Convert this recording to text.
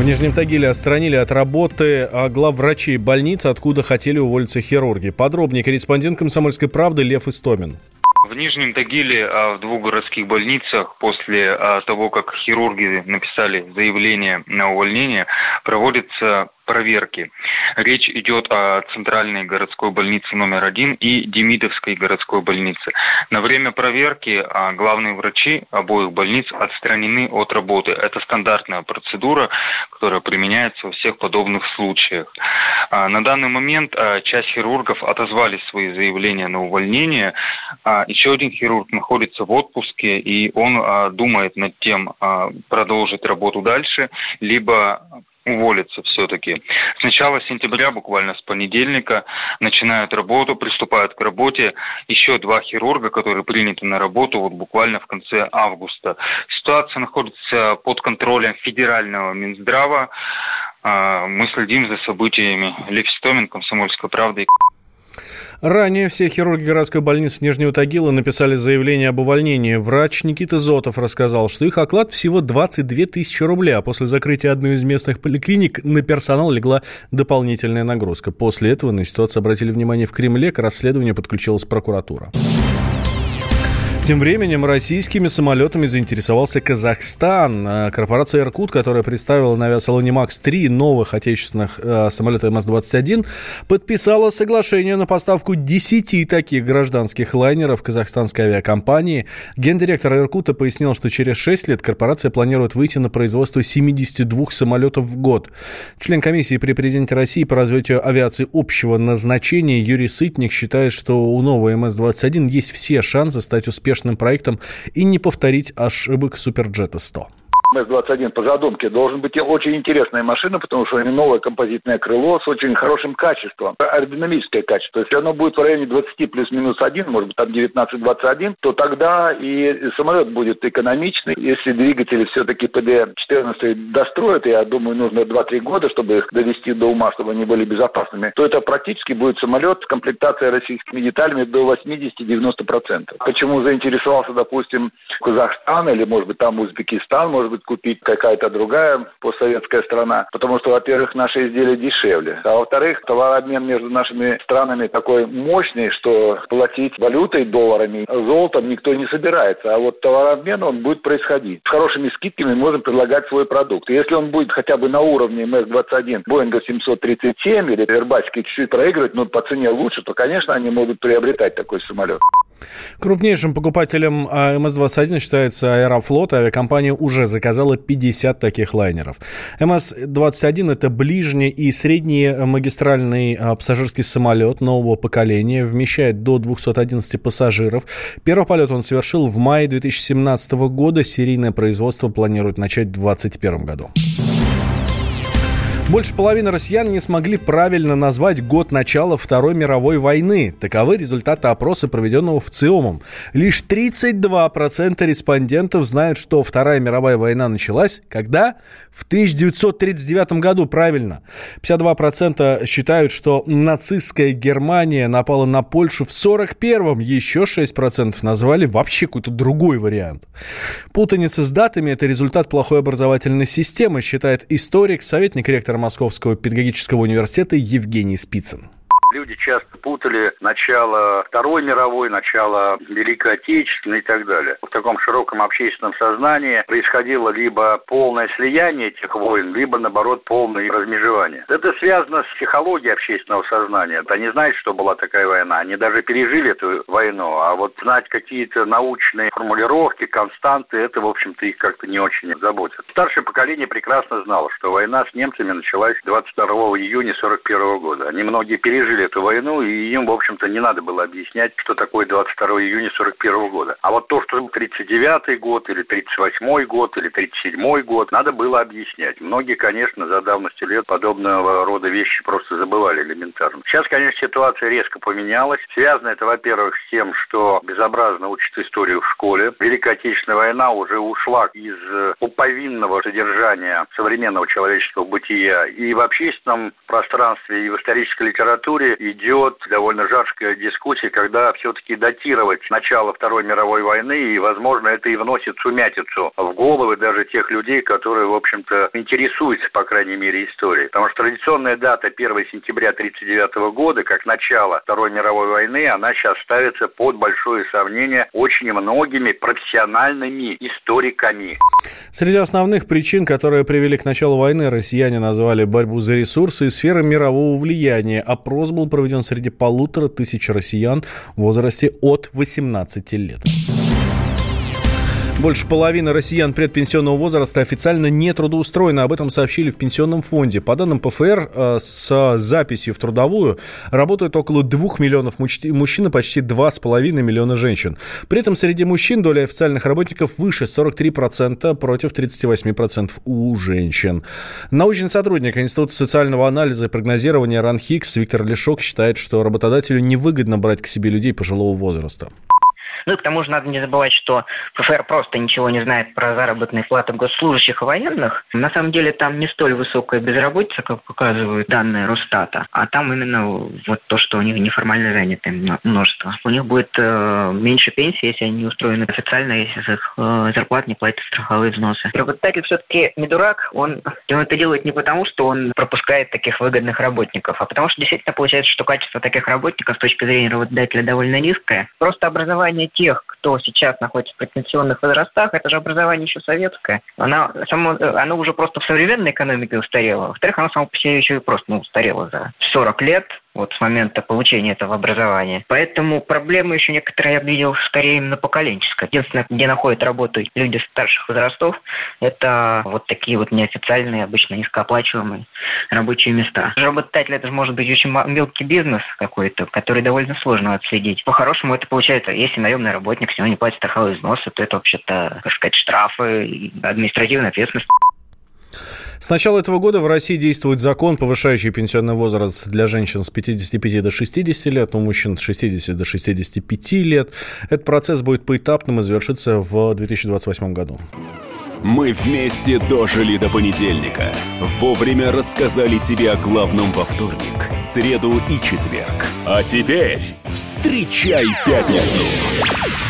В Нижнем Тагиле отстранили от работы а, главврачей больницы, откуда хотели уволиться хирурги. Подробнее корреспондент «Комсомольской правды» Лев Истомин. В Нижнем Тагиле а, в двух городских больницах после а, того, как хирурги написали заявление на увольнение, проводится проверки. Речь идет о Центральной городской больнице номер один и Демидовской городской больнице. На время проверки а, главные врачи обоих больниц отстранены от работы. Это стандартная процедура, которая применяется во всех подобных случаях. А, на данный момент а, часть хирургов отозвали свои заявления на увольнение. Еще один хирург находится в отпуске, и он думает над тем, продолжить работу дальше, либо уволиться все-таки. С начала сентября, буквально с понедельника, начинают работу, приступают к работе еще два хирурга, которые приняты на работу вот буквально в конце августа. Ситуация находится под контролем федерального Минздрава. А, мы следим за событиями. Лев Стомин, Комсомольская правда. Ранее все хирурги городской больницы Нижнего Тагила написали заявление об увольнении. Врач Никита Зотов рассказал, что их оклад всего 22 тысячи рублей, а после закрытия одной из местных поликлиник на персонал легла дополнительная нагрузка. После этого на ситуацию обратили внимание в Кремле, к расследованию подключилась прокуратура. Тем временем российскими самолетами заинтересовался Казахстан. Э, корпорация «Иркут», которая представила на авиасалоне МАКС-3 новых отечественных э, самолетов МС-21, подписала соглашение на поставку 10 таких гражданских лайнеров казахстанской авиакомпании. Гендиректор «Иркута» пояснил, что через 6 лет корпорация планирует выйти на производство 72 самолетов в год. Член комиссии при президенте России по развитию авиации общего назначения Юрий Сытник считает, что у нового МС-21 есть все шансы стать успешным успешным проектом и не повторить ошибок Суперджета 100. МС-21 по задумке должен быть очень интересная машина, потому что у него новое композитное крыло с очень хорошим качеством, аэродинамическое качество. Если оно будет в районе 20 плюс-минус 1, может быть там 19-21, то тогда и самолет будет экономичный. Если двигатели все-таки ПД-14 достроят, я думаю, нужно 2-3 года, чтобы их довести до ума, чтобы они были безопасными, то это практически будет самолет с комплектацией российскими деталями до 80-90%. Почему заинтересовался, допустим, Казахстан или, может быть, там Узбекистан, может быть, может купить какая-то другая постсоветская страна, потому что, во-первых, наши изделия дешевле, а во-вторых, товарообмен между нашими странами такой мощный, что платить валютой, долларами, золотом никто не собирается, а вот товарообмен он будет происходить. С хорошими скидками можем предлагать свой продукт. И если он будет хотя бы на уровне МС-21, Боинга 737 или Airbus чуть-чуть проигрывать, но по цене лучше, то, конечно, они могут приобретать такой самолет. Крупнейшим покупателем а, МС-21 считается Аэрофлот. Авиакомпания уже заказала 50 таких лайнеров. МС-21 – это ближний и средний магистральный а, пассажирский самолет нового поколения. Вмещает до 211 пассажиров. Первый полет он совершил в мае 2017 года. Серийное производство планируют начать в 2021 году. Больше половины россиян не смогли правильно назвать год начала Второй мировой войны. Таковы результаты опроса, проведенного в ЦИОМом. Лишь 32% респондентов знают, что Вторая мировая война началась когда? В 1939 году, правильно. 52% считают, что нацистская Германия напала на Польшу в 41-м. Еще 6% назвали вообще какой-то другой вариант. Путаница с датами – это результат плохой образовательной системы, считает историк, советник ректора Московского педагогического университета Евгений Спицын. Люди часто путали начало Второй мировой, начало Великой Отечественной и так далее. В таком широком общественном сознании происходило либо полное слияние этих войн, либо, наоборот, полное размежевание. Это связано с психологией общественного сознания. Они знают, что была такая война. Они даже пережили эту войну. А вот знать какие-то научные формулировки, константы, это, в общем-то, их как-то не очень заботит. Старшее поколение прекрасно знало, что война с немцами началась 22 июня 1941 года. Они многие пережили пережили эту войну, и им, в общем-то, не надо было объяснять, что такое 22 июня 41 года. А вот то, что 39 год, или 38 год, или 37 год, надо было объяснять. Многие, конечно, за давностью лет подобного рода вещи просто забывали элементарно. Сейчас, конечно, ситуация резко поменялась. Связано это, во-первых, с тем, что безобразно учат историю в школе. Великая Отечественная война уже ушла из пуповинного содержания современного человеческого бытия и в общественном пространстве, и в исторической литературе Идет довольно жаркая дискуссия, когда все-таки датировать начало Второй мировой войны, и, возможно, это и вносит сумятицу в головы даже тех людей, которые, в общем-то, интересуются, по крайней мере, историей. Потому что традиционная дата 1 сентября 1939 года, как начало Второй мировой войны, она сейчас ставится под большое сомнение очень многими профессиональными историками. Среди основных причин, которые привели к началу войны, россияне назвали борьбу за ресурсы и сферы мирового влияния. Опрос был проведен среди полутора тысяч россиян в возрасте от 18 лет. Больше половины россиян предпенсионного возраста официально не трудоустроены. Об этом сообщили в Пенсионном фонде. По данным ПФР, э, с записью в трудовую работают около 2 миллионов мужчин и почти 2,5 миллиона женщин. При этом среди мужчин доля официальных работников выше 43% против 38% у женщин. Научный сотрудник Института социального анализа и прогнозирования РАНХИКС Виктор Лешок считает, что работодателю невыгодно брать к себе людей пожилого возраста. Ну и к тому же надо не забывать, что ПФР просто ничего не знает про заработные платы госслужащих и военных. На самом деле там не столь высокая безработица, как показывают данные Росстата, а там именно вот то, что у них неформально занятое множество. У них будет э, меньше пенсии, если они устроены официально, если с их э, зарплат не платят страховые взносы. Работодатель все-таки не дурак, он, он это делает не потому, что он пропускает таких выгодных работников, а потому что действительно получается, что качество таких работников с точки зрения работодателя довольно низкое. Просто образование тех, кто сейчас находится в претенсионных возрастах, это же образование еще советское. Оно, само, оно уже просто в современной экономике устарело. Во-вторых, оно само по себе еще и просто ну, устарело за 40 лет вот с момента получения этого образования. Поэтому проблемы еще некоторые я видел скорее именно поколенческая. Единственное, где находят работу люди старших возрастов, это вот такие вот неофициальные, обычно низкооплачиваемые рабочие места. Работодатель это же может быть очень мелкий бизнес какой-то, который довольно сложно отследить. По-хорошему это получается, если наемный работник, с него не платит страховые взносы, то это вообще-то, как сказать, штрафы, административная ответственность. С начала этого года в России действует закон, повышающий пенсионный возраст для женщин с 55 до 60 лет, у мужчин с 60 до 65 лет. Этот процесс будет поэтапным и завершится в 2028 году. Мы вместе дожили до понедельника. Вовремя рассказали тебе о главном во вторник, среду и четверг. А теперь встречай пятницу!